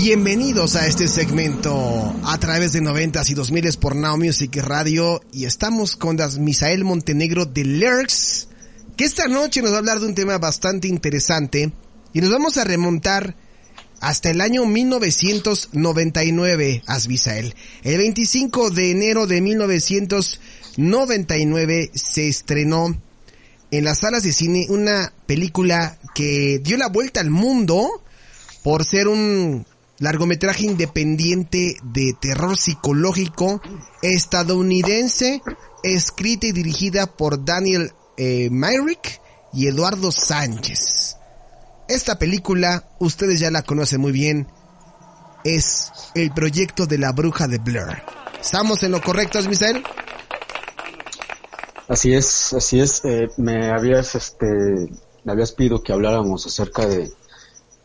Bienvenidos a este segmento a través de 90s y 2000s por Now Music Radio y estamos con Misael Montenegro de Lurks que esta noche nos va a hablar de un tema bastante interesante y nos vamos a remontar hasta el año 1999, Asbisael. El 25 de enero de 1999 se estrenó en las salas de cine una película que dio la vuelta al mundo por ser un largometraje independiente de terror psicológico estadounidense, escrita y dirigida por Daniel eh, Myrick y Eduardo Sánchez. Esta película, ustedes ya la conocen muy bien, es el proyecto de la bruja de Blur. ¿Estamos en lo correcto, Misael? Así es, así es. Eh, me habías, este, me habías pedido que habláramos acerca de,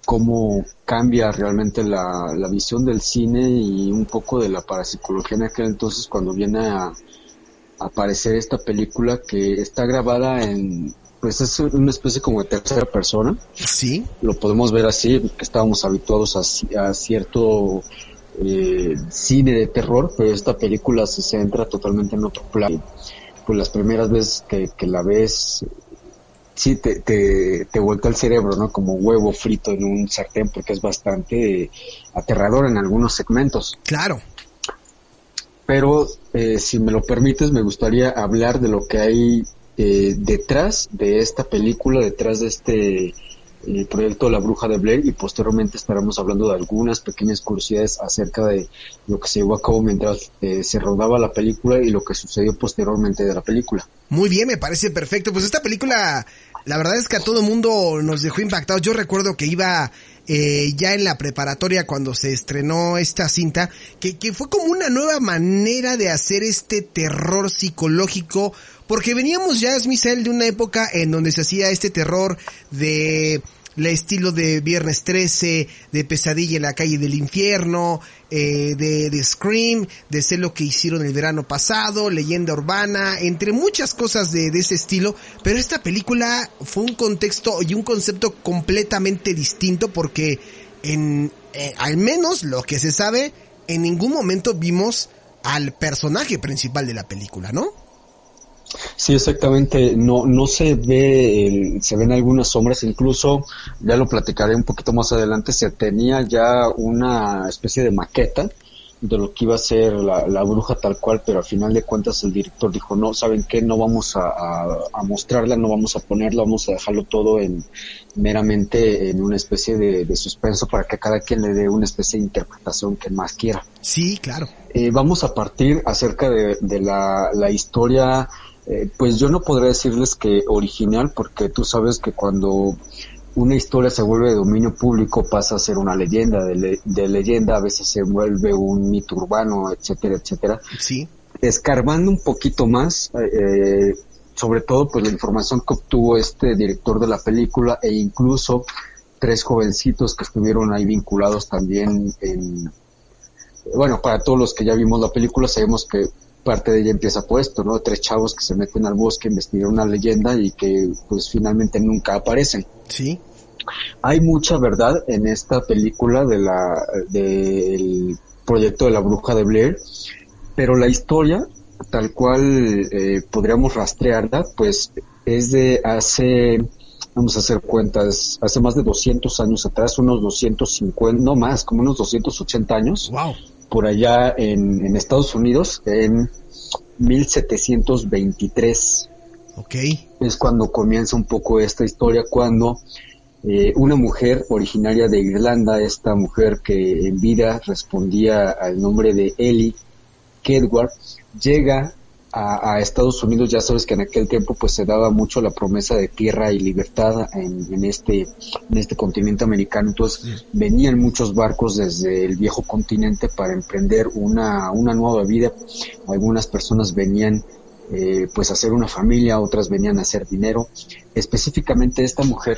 cómo cambia realmente la, la, visión del cine y un poco de la parapsicología en aquel entonces cuando viene a, aparecer esta película que está grabada en pues es una especie como de tercera persona. Sí. Lo podemos ver así, que estábamos habituados a, cierto eh, cine de terror, pero esta película se centra totalmente en otro plano. Pues las primeras veces que, que la ves sí te, te, te vuelta el cerebro, ¿no? Como huevo frito en un sartén porque es bastante aterrador en algunos segmentos. Claro. Pero eh, si me lo permites, me gustaría hablar de lo que hay eh, detrás de esta película, detrás de este el proyecto La Bruja de Blair y posteriormente estaremos hablando de algunas pequeñas curiosidades acerca de lo que se llevó a cabo mientras eh, se rodaba la película y lo que sucedió posteriormente de la película. Muy bien, me parece perfecto. Pues esta película, la verdad es que a todo mundo nos dejó impactados. Yo recuerdo que iba eh, ya en la preparatoria cuando se estrenó esta cinta, que, que fue como una nueva manera de hacer este terror psicológico porque veníamos ya, Michelle, de una época en donde se hacía este terror de el estilo de Viernes 13, de Pesadilla en la calle del infierno, eh, de, de, Scream, de ser lo que hicieron el verano pasado, leyenda urbana, entre muchas cosas de, de ese estilo, pero esta película fue un contexto y un concepto completamente distinto porque en, eh, al menos lo que se sabe, en ningún momento vimos al personaje principal de la película, ¿no? Sí, exactamente. No, no se ve, se ven algunas sombras, incluso ya lo platicaré un poquito más adelante. Se tenía ya una especie de maqueta de lo que iba a ser la, bruja tal cual, pero al final de cuentas el director dijo, no, ¿saben qué? No vamos a, a, mostrarla, no vamos a ponerla, vamos a dejarlo todo en meramente en una especie de, suspenso para que cada quien le dé una especie de interpretación que más quiera. Sí, claro. Eh, vamos a partir acerca de, de la, la historia eh, pues yo no podría decirles que original porque tú sabes que cuando una historia se vuelve de dominio público pasa a ser una leyenda, de, leyenda a veces se vuelve un mito urbano, etcétera, etcétera. Sí. Escarbando un poquito más, eh, sobre todo pues la información que obtuvo este director de la película e incluso tres jovencitos que estuvieron ahí vinculados también en, bueno, para todos los que ya vimos la película sabemos que parte de ella empieza puesto, ¿no? Tres chavos que se meten al bosque a investigar una leyenda y que pues finalmente nunca aparecen. Sí. Hay mucha verdad en esta película de la del proyecto de la bruja de Blair, pero la historia tal cual eh, podríamos rastrearla, pues es de hace vamos a hacer cuentas, hace más de 200 años atrás, unos 250, no más, como unos 280 años. Wow por allá en, en Estados Unidos en 1723. Ok. Es cuando comienza un poco esta historia, cuando eh, una mujer originaria de Irlanda, esta mujer que en vida respondía al nombre de Ellie Kedward, llega a, Estados Unidos, ya sabes que en aquel tiempo pues se daba mucho la promesa de tierra y libertad en, este en este continente americano, entonces venían muchos barcos desde el viejo continente para emprender una, una nueva vida, algunas personas venían eh, pues a hacer una familia, otras venían a hacer dinero, específicamente esta mujer,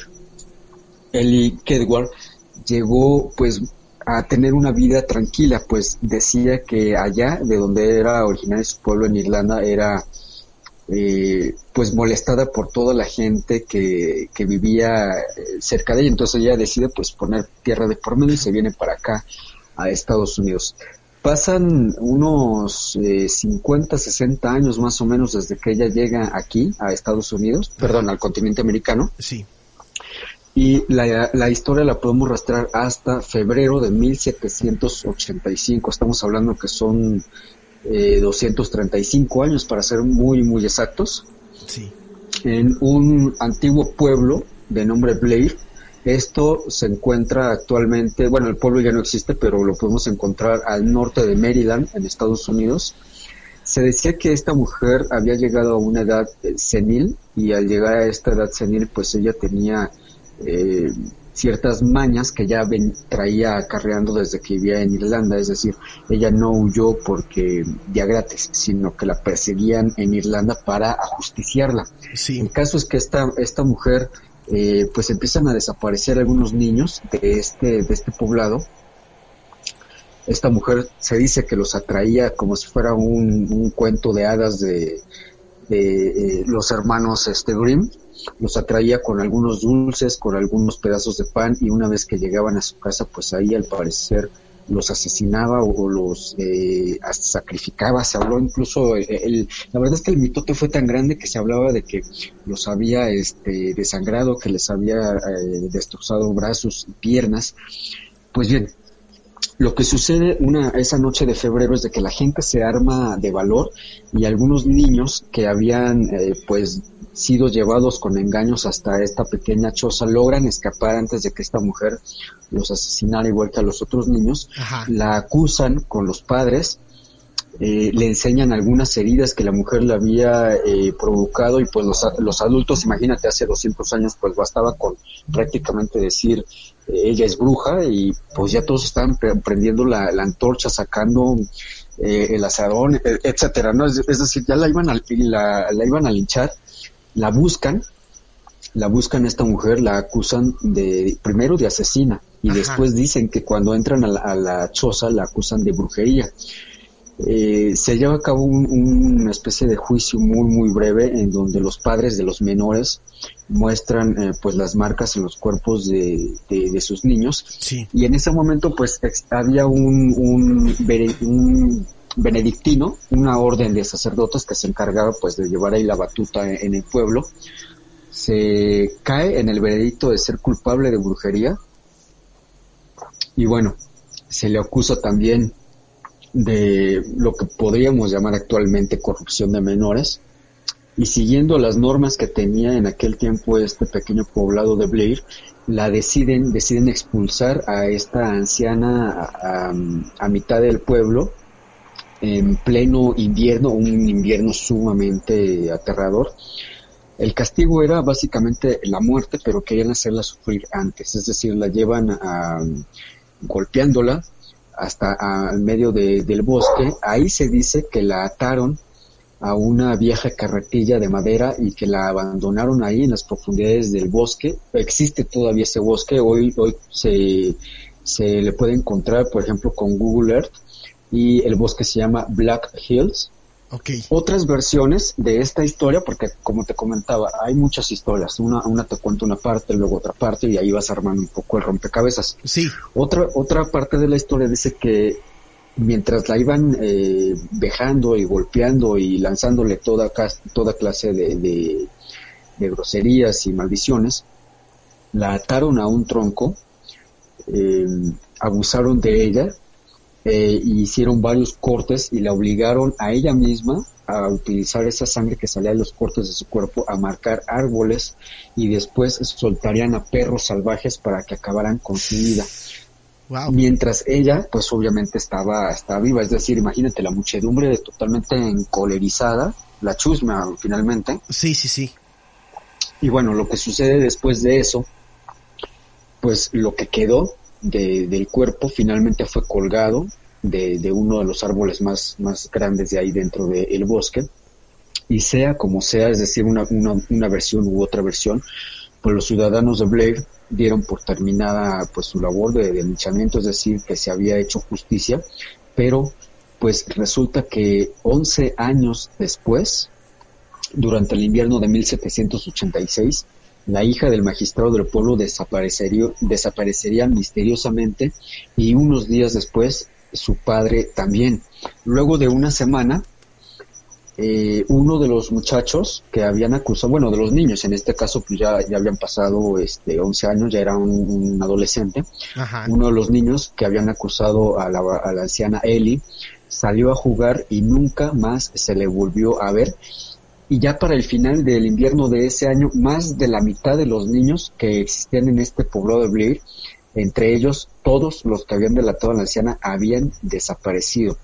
Ellie Kedward, llegó pues a tener una vida tranquila, pues decía que allá, de donde era originario su pueblo en Irlanda, era eh, pues molestada por toda la gente que, que vivía eh, cerca de ella, entonces ella decide pues poner tierra de por medio y se viene para acá a Estados Unidos. Pasan unos eh, 50, 60 años más o menos desde que ella llega aquí a Estados Unidos, perdón, al continente americano. Sí y la, la, historia la podemos rastrear hasta febrero de 1785. Estamos hablando que son eh, 235 años para ser muy, muy exactos. Sí. En un antiguo pueblo de nombre Blair. Esto se encuentra actualmente, bueno, el pueblo ya no existe, pero lo podemos encontrar al norte de Maryland, en Estados Unidos. Se decía que esta mujer había llegado a una edad eh, senil y al llegar a esta edad senil, pues ella tenía eh, ciertas mañas que ya ven, traía acarreando desde que vivía en Irlanda, es decir, ella no huyó porque ya gratis, sino que la perseguían en Irlanda para ajusticiarla. El caso es que esta, esta mujer, eh, pues empiezan a desaparecer algunos niños de este, de este poblado. Esta mujer se dice que los atraía como si fuera un, cuento de hadas de, de eh, los hermanos este, Grimm los atraía con algunos dulces, con algunos pedazos de pan y una vez que llegaban a su casa, pues ahí al parecer los asesinaba o, los eh, sacrificaba. Se habló incluso, eh, el, la verdad es que el mitote fue tan grande que se hablaba de que los había este, desangrado, que les había eh, destrozado brazos y piernas. Pues bien, lo que sucede una, esa noche de febrero es de que la gente se arma de valor y algunos niños que habían eh, pues sido llevados con engaños hasta esta pequeña choza, logran escapar antes de que esta mujer los asesinara igual que a los otros niños, la acusan con los padres, eh, le enseñan algunas heridas que la mujer le había eh, provocado y pues los, los, adultos, imagínate, hace 200 años pues bastaba con prácticamente decir eh, ella es bruja y pues ya todos estaban prendiendo la, antorcha, sacando el asadón, e, etcétera, ¿no? Es, decir, ya la iban a, la, la iban a linchar la buscan, la buscan esta mujer, la acusan de, primero de asesina, y después dicen que cuando entran a la, choza la acusan de brujería. Eh, se lleva a cabo una especie de juicio muy muy breve en donde los padres de los menores muestran eh, pues las marcas en los cuerpos de, de, sus niños. Y en ese momento pues había un, un, un benedictino, una orden de sacerdotes que se encargaba pues de llevar ahí la batuta en, el pueblo, se cae en el veredicto de ser culpable de brujería. Y bueno, se le acusa también de lo que podríamos llamar actualmente corrupción de menores. Y siguiendo las normas que tenía en aquel tiempo este pequeño poblado de Blair, la deciden, deciden expulsar a esta anciana a mitad del pueblo en pleno invierno, un invierno sumamente aterrador. El castigo era básicamente la muerte, pero querían hacerla sufrir antes, es decir, la llevan a, golpeándola hasta al medio del bosque. Ahí se dice que la ataron a una vieja carretilla de madera y que la abandonaron ahí en las profundidades del bosque. Existe todavía ese bosque, hoy, hoy se, se le puede encontrar, por ejemplo, con Google Earth y el bosque se llama Black Hills. Okay. Otras versiones de esta historia, porque como te comentaba, hay muchas historias. Una, una te cuenta una parte, luego otra parte, y ahí vas armando un poco el rompecabezas. Sí. Otra, otra parte de la historia dice que mientras la iban eh, dejando y golpeando y lanzándole toda, toda clase de, de, groserías y maldiciones, la ataron a un tronco, eh, abusaron de ella eh, hicieron varios cortes y la obligaron a ella misma a utilizar esa sangre que salía de los cortes de su cuerpo a marcar árboles y después soltarían a perros salvajes para que acabaran con su vida. Mientras ella, pues obviamente estaba, estaba viva, es decir, imagínate la muchedumbre totalmente encolerizada, la chusma finalmente. Sí, sí, sí. Y bueno, lo que sucede después de eso, pues lo que quedó de, del cuerpo finalmente fue colgado de, uno de los árboles más, más grandes de ahí dentro del bosque. Y sea como sea, es decir, una, una, una versión u otra versión, pues los ciudadanos de Blair dieron por terminada pues su labor de, de linchamiento, es decir, que se había hecho justicia, pero pues resulta que 11 años después, durante el invierno de 1786, la hija del magistrado del pueblo desaparecería, desaparecería misteriosamente y unos días después su padre también. Luego de una semana, eh, uno de los muchachos que habían acusado, bueno, de los niños, en este caso pues ya, ya habían pasado este 11 años, ya era un, un adolescente, Ajá. uno de los niños que habían acusado a la, a la anciana Ellie salió a jugar y nunca más se le volvió a ver. Y ya para el final del invierno de ese año, más de la mitad de los niños que existían en este poblado de Blair, entre ellos todos los que habían delatado a la anciana, habían desaparecido.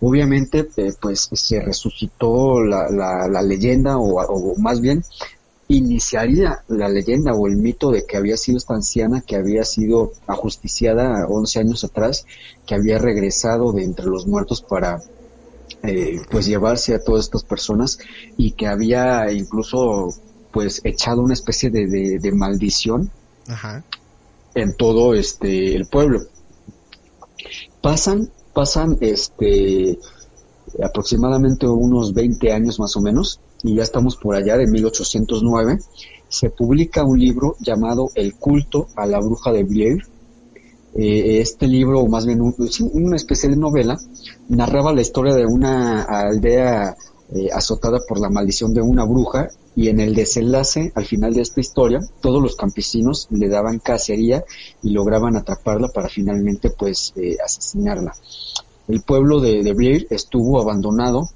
Obviamente, eh, pues se resucitó la, la, la leyenda, o, o, más bien iniciaría la leyenda o el mito de que había sido esta anciana que había sido ajusticiada 11 años atrás, que había regresado de entre los muertos para eh, pues llevarse a todas estas personas y que había incluso pues echado una especie de, de, de maldición Ajá. en todo este el pueblo. Pasan, pasan este aproximadamente unos 20 años más o menos, y ya estamos por allá de 1809, se publica un libro llamado El culto a la bruja de Blair. Eh, este libro, o más bien un, una especie de novela, narraba la historia de una aldea eh, azotada por la maldición de una bruja y en el desenlace, al final de esta historia, todos los campesinos le daban cacería y lograban atraparla para finalmente pues eh, asesinarla. El pueblo de, de estuvo abandonado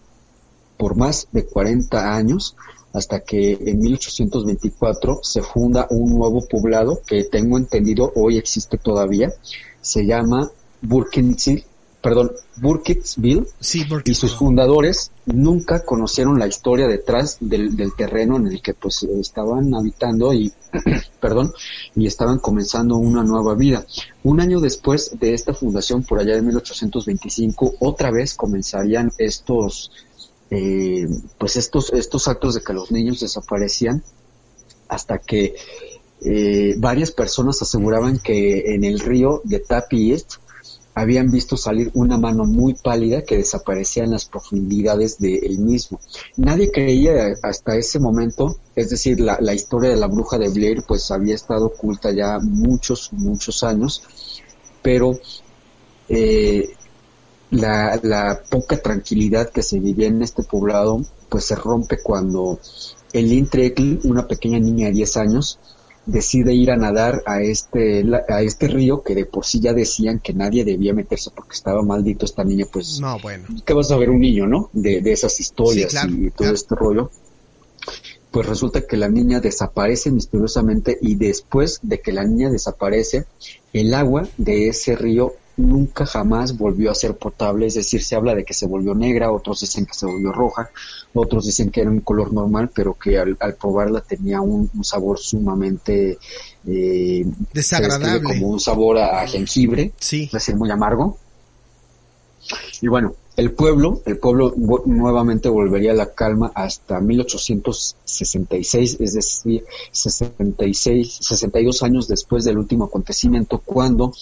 por más de 40 años hasta que en 1824 se funda un nuevo poblado que tengo entendido hoy existe todavía. Se llama Burkittsville, perdón, Burkittsville Sí, y sus fundadores nunca conocieron la historia detrás del, del terreno en el que pues estaban habitando y perdón y estaban comenzando una nueva vida. Un año después de esta fundación, por allá de 1825, otra vez comenzarían estos eh, pues estos estos actos de que los niños desaparecían hasta que eh, varias personas aseguraban que en el río de Tapi East habían visto salir una mano muy pálida que desaparecía en las profundidades del mismo. Nadie creía hasta ese momento, es decir, la, la, historia de la bruja de Blair pues había estado oculta ya muchos, muchos años, pero eh, la, la poca tranquilidad que se vivía en este poblado pues se rompe cuando Elin Treckle, una pequeña niña de 10 años, decide ir a nadar a este a este río que de por sí ya decían que nadie debía meterse porque estaba maldito esta niña pues no bueno. qué vas a ver un niño no de, de esas historias sí, claro, y todo claro. este rollo. Pues resulta que la niña desaparece misteriosamente y después de que la niña desaparece el agua de ese río nunca jamás volvió a ser potable, es decir, se habla de que se volvió negra, otros dicen que se volvió roja, otros dicen que era un color normal, pero que al, al probarla tenía un, un sabor sumamente eh, desagradable, como un sabor a, a jengibre, sí. es decir, muy amargo. Y bueno, el pueblo, el pueblo nuevamente volvería a la calma hasta 1866, es decir, 66, 62 años después del último acontecimiento, cuando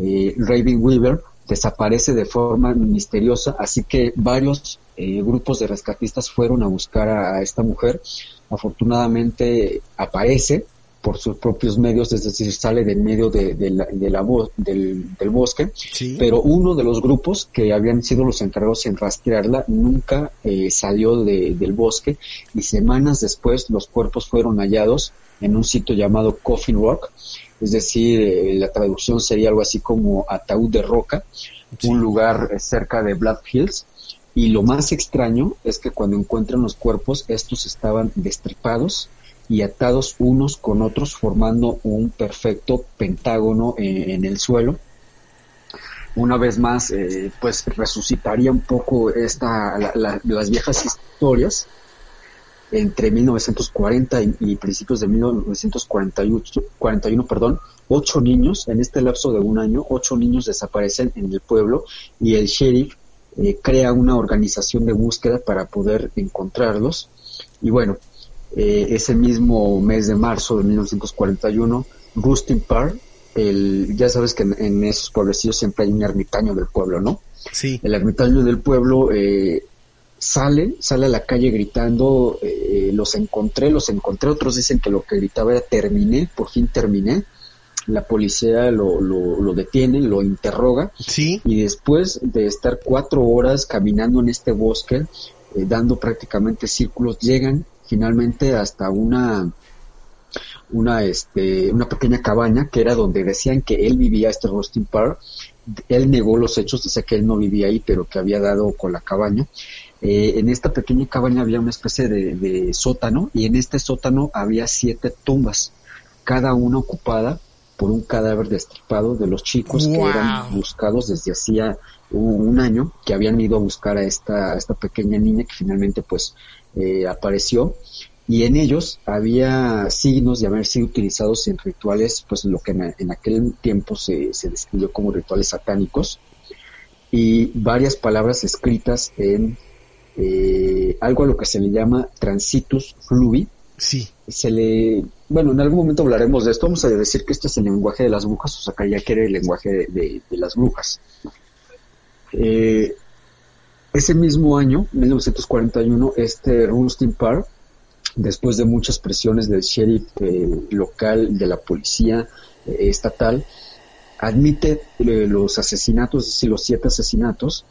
eh, Raven Weaver desaparece de forma misteriosa, así que varios eh, grupos de rescatistas fueron a buscar a, a, esta mujer. Afortunadamente aparece por sus propios medios, es decir, sale del medio de, de la, de la del, del, bosque, sí. pero uno de los grupos que habían sido los encargados en rastrearla nunca eh, salió de, del bosque y semanas después los cuerpos fueron hallados en un sitio llamado Coffin Rock, es decir, eh, la traducción sería algo así como ataúd de roca, sí. un lugar cerca de Black Hills. Y lo más extraño es que cuando encuentran los cuerpos, estos estaban destripados y atados unos con otros, formando un perfecto pentágono en, en el suelo. Una vez más, eh, pues resucitaría un poco esta, la, la, las viejas historias entre 1940 y, principios de 1941, perdón, ocho niños, en este lapso de un año, ocho niños desaparecen en el pueblo y el sheriff eh, crea una organización de búsqueda para poder encontrarlos. Y bueno, eh, ese mismo mes de marzo de 1941, Rustin Parr, el, ya sabes que en, esos pueblecillos siempre hay un ermitaño del pueblo, ¿no? Sí. El ermitaño del pueblo eh, sale, sale a la calle gritando, eh, los encontré, los encontré, otros dicen que lo que gritaba era terminé, por fin terminé. La policía lo, lo, detiene, lo interroga. Sí. Y después de estar cuatro horas caminando en este bosque, eh, dando prácticamente círculos, llegan finalmente hasta una, una, este, una pequeña cabaña que era donde decían que él vivía, este Rustin Park. Él negó los hechos, dice que él no vivía ahí, pero que había dado con la cabaña. Eh, en esta pequeña cabaña había una especie de, sótano y en este sótano había siete tumbas, cada una ocupada por un cadáver destripado de los chicos que eran buscados desde hacía un, año, que habían ido a buscar a esta, esta pequeña niña que finalmente pues eh, apareció. Y en ellos había signos de haber sido utilizados en rituales, pues lo que en, aquel tiempo se, se describió como rituales satánicos. Y varias palabras escritas en eh, algo a lo que se le llama transitus fluvi. Sí. Se le, bueno, en algún momento hablaremos de esto. Vamos a decir que este es el lenguaje de las brujas, o sea, que ya quiere el lenguaje de, las brujas. Eh, ese mismo año, 1941, este Rustin Park, después de muchas presiones del sheriff eh, local, de la policía estatal, admite los asesinatos, es decir, los siete asesinatos,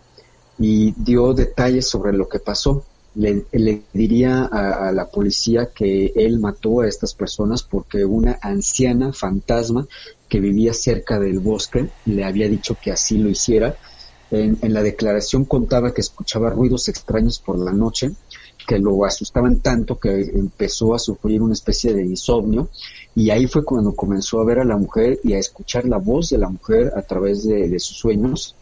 y dio detalles sobre lo que pasó. Le, diría a, la policía que él mató a estas personas porque una anciana fantasma que vivía cerca del bosque le había dicho que así lo hiciera. En, en la declaración contaba que escuchaba ruidos extraños por la noche que lo asustaban tanto que empezó a sufrir una especie de insomnio y ahí fue cuando comenzó a ver a la mujer y a escuchar la voz de la mujer a través de, de sus sueños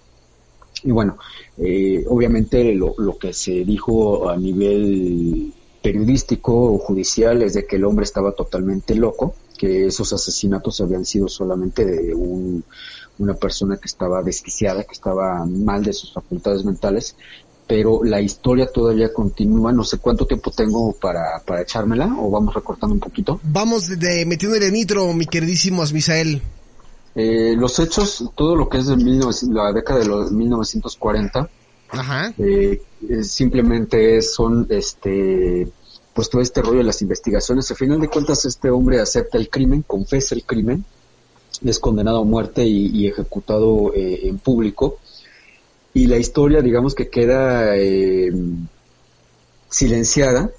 y bueno, eh, obviamente lo, lo que se dijo a nivel periodístico o judicial es de que el hombre estaba totalmente loco, que esos asesinatos habían sido solamente de un, una persona que estaba desquiciada, que estaba mal de sus facultades mentales, pero la historia todavía continúa. No sé cuánto tiempo tengo para, para echármela o vamos recortando un poquito. Vamos de, metiéndole nitro, mi queridísimo Misael. Eh, los hechos, todo lo que es de la década de los 1940, eh, simplemente son este pues todo este rollo de las investigaciones. Al final de cuentas, este hombre acepta el crimen, confesa el crimen, es condenado a muerte y, ejecutado eh, en público. Y la historia, digamos que queda eh, silenciada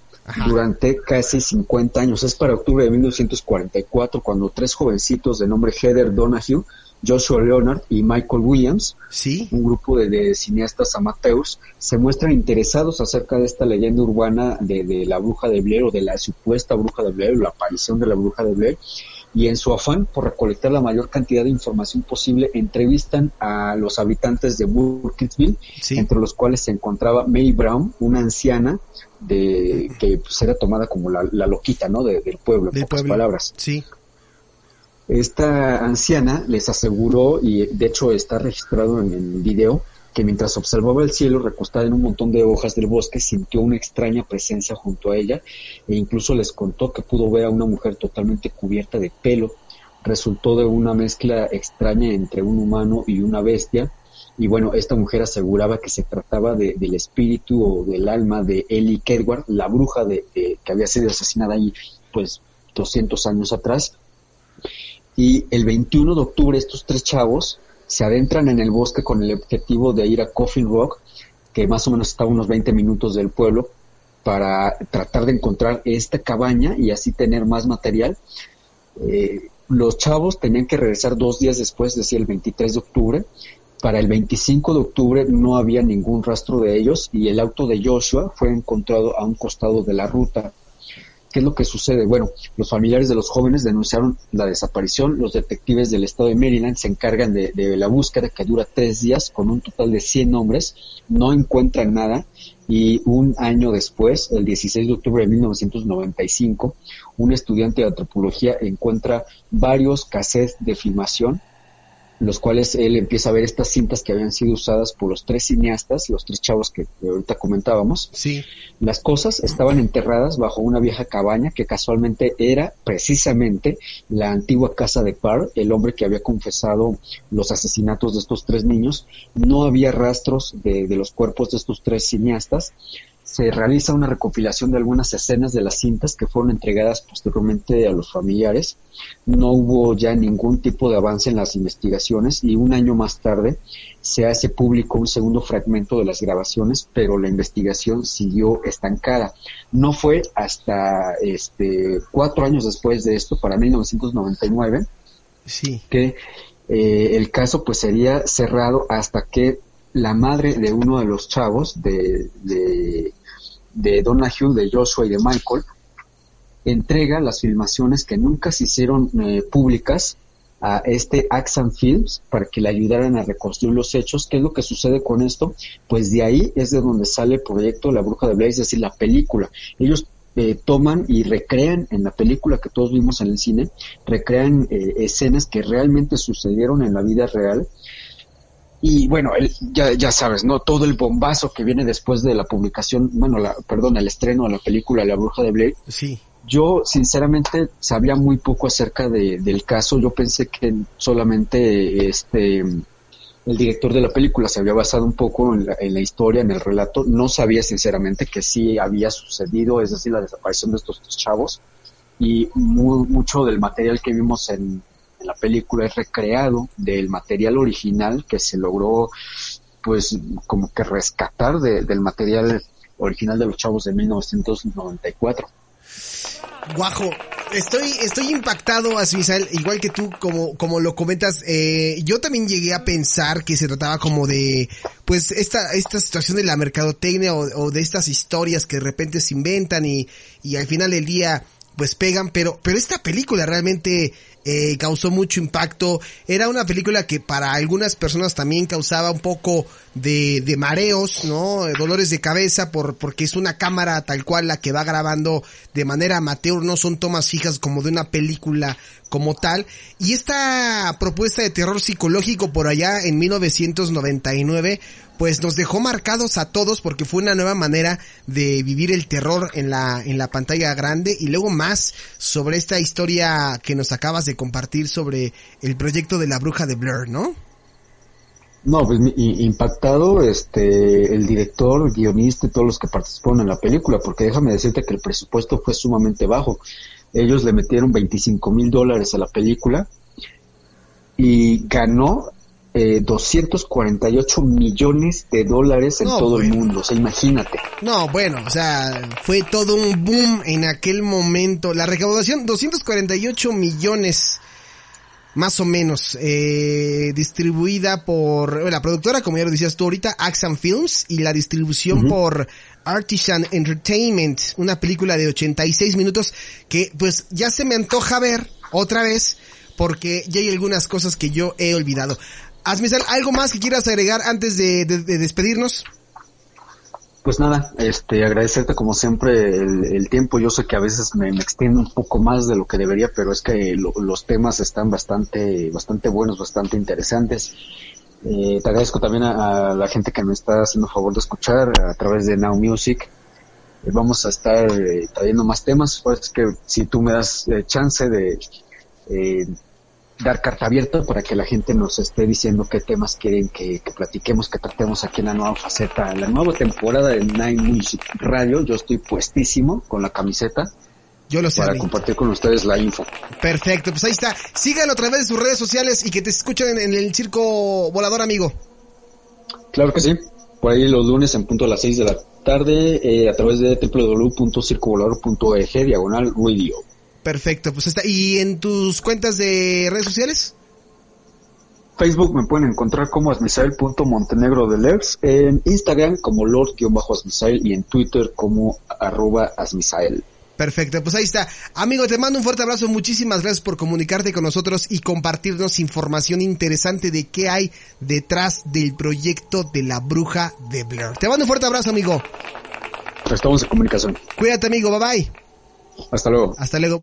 durante casi 50 años. Es para octubre de 1944 cuando tres jovencitos de nombre Heather Donahue, Joshua Leonard y Michael Williams, ¿Sí? un grupo de, cineastas amateurs, se muestran interesados acerca de esta leyenda urbana de, de, la bruja de Blair o de la supuesta bruja de Blair, la aparición de la bruja de Blair, y en su afán por recolectar la mayor cantidad de información posible, entrevistan a los habitantes de Burkittsville, entre los cuales se encontraba May Brown, una anciana de que pues, era tomada como la, loquita, ¿no? del pueblo, en pocas palabras. Sí. Esta anciana les aseguró, y de hecho está registrado en el video, que mientras observaba el cielo recostada en un montón de hojas del bosque, sintió una extraña presencia junto a ella e incluso les contó que pudo ver a una mujer totalmente cubierta de pelo. Resultó de una mezcla extraña entre un humano y una bestia. Y bueno, esta mujer aseguraba que se trataba del espíritu o del alma de Ellie Kedward, la bruja de, que había sido asesinada ahí pues 200 años atrás. Y el 21 de octubre estos tres chavos se adentran en el bosque con el objetivo de ir a Coffin Rock, que más o menos está a unos 20 minutos del pueblo, para tratar de encontrar esta cabaña y así tener más material. Eh, los chavos tenían que regresar dos días después, decía el 23 de octubre. Para el 25 de octubre no había ningún rastro de ellos y el auto de Joshua fue encontrado a un costado de la ruta ¿Qué es lo que sucede? Bueno, los familiares de los jóvenes denunciaron la desaparición, los detectives del estado de Maryland se encargan de, la búsqueda que dura tres días con un total de 100 hombres, no encuentran nada. Y un año después, el 16 de octubre de 1995, un estudiante de antropología encuentra varios cassettes de filmación los cuales él empieza a ver estas cintas que habían sido usadas por los tres cineastas, los tres chavos que, ahorita comentábamos. Sí. Las cosas estaban enterradas bajo una vieja cabaña que casualmente era precisamente la antigua casa de Parr, el hombre que había confesado los asesinatos de estos tres niños. No había rastros de, de los cuerpos de estos tres cineastas se realiza una recopilación de algunas escenas de las cintas que fueron entregadas posteriormente a los familiares. No hubo ya ningún tipo de avance en las investigaciones y un año más tarde se hace público un segundo fragmento de las grabaciones, pero la investigación siguió estancada. No fue hasta este cuatro años después de esto, para 1999, sí. que eh, el caso pues sería cerrado hasta que la madre de uno de los chavos, de, de, de Donahue, de Joshua y de Michael, entrega las filmaciones que nunca se hicieron eh, públicas a este Axan Films para que le ayudaran a reconstruir los hechos. ¿Qué es lo que sucede con esto? Pues de ahí es de donde sale el proyecto La Bruja de Blair, es decir, la película. Ellos eh, toman y recrean en la película que todos vimos en el cine, recrean eh, escenas que realmente sucedieron en la vida real y bueno, el, ya, ya sabes, ¿no? Todo el bombazo que viene después de la publicación, bueno, la, perdón, el estreno de la película La Bruja de Blair. Sí. Yo, sinceramente, sabía muy poco acerca de, del caso. Yo pensé que solamente este el director de la película se había basado un poco en la, en la, historia, en el relato. No sabía sinceramente que sí había sucedido, es decir, la desaparición de estos dos chavos. Y muy, mucho del material que vimos en, en la película es recreado del material original que se logró pues como que rescatar de, del material original de los chavos de 1994. Guajo, estoy, estoy impactado, Asmisael, igual que tú, como, como lo comentas, eh, yo también llegué a pensar que se trataba como de, pues, esta, esta situación de la mercadotecnia o, o de estas historias que de repente se inventan y, y al final del día, pues pegan, pero, pero esta película realmente eh, causó mucho impacto. Era una película que para algunas personas también causaba un poco de, de mareos, ¿no? Dolores de cabeza por, porque es una cámara tal cual la que va grabando de manera amateur, no son tomas fijas como de una película como tal. Y esta propuesta de terror psicológico por allá en 1999 pues nos dejó marcados a todos porque fue una nueva manera de vivir el terror en la, en la pantalla grande y luego más sobre esta historia que nos acabas de compartir sobre el proyecto de la bruja de Blair, ¿no? No, pues impactado este el director, el guionista y todos los que participaron en la película, porque déjame decirte que el presupuesto fue sumamente bajo. Ellos le metieron 25 mil dólares a la película y ganó eh, 248 millones de dólares en no, todo bueno. el mundo. O sea, imagínate. No, bueno, o sea, fue todo un boom en aquel momento. La recaudación, 248 millones más o menos, eh, distribuida por la productora, como ya lo decías tú ahorita, Axan Films, y la distribución uh -huh. por Artisan Entertainment, una película de 86 minutos que pues ya se me antoja ver otra vez porque ya hay algunas cosas que yo he olvidado. Asmisal, ¿algo más que quieras agregar antes de, de, de despedirnos? Pues nada, este, agradecerte como siempre el, tiempo. Yo sé que a veces me, extiendo un poco más de lo que debería, pero es que lo, los temas están bastante, bastante buenos, bastante interesantes. Eh, te agradezco también a, la gente que me está haciendo favor de escuchar a través de Now Music. Eh, vamos a estar eh, trayendo más temas. Pues que si tú me das eh, chance de dar carta abierta para que la gente nos esté diciendo qué temas quieren que, que, platiquemos, que tratemos aquí en la nueva faceta, la nueva temporada de Nine Music Radio. Yo estoy puestísimo con la camiseta. Yo lo sé. Para compartir con ustedes la info. Perfecto, pues ahí está. Síganlo a través de sus redes sociales y que te escuchen en, en el circo volador, amigo. Claro que sí. Por ahí los lunes en punto a las 6 de la tarde eh, a través de www.circovolador.org diagonal radio. Perfecto, pues está. ¿Y en tus cuentas de redes sociales? Facebook me pueden encontrar como asmisael.montenegro de Lers, en Instagram como lord-asmisael y en Twitter como arroba asmisael. Perfecto, pues ahí está. Amigo, te mando un fuerte abrazo. Muchísimas gracias por comunicarte con nosotros y compartirnos información interesante de qué hay detrás del proyecto de la bruja de Blair. Te mando un fuerte abrazo, amigo. Estamos en comunicación. Cuídate, amigo. Bye bye. Hasta luego. Hasta luego.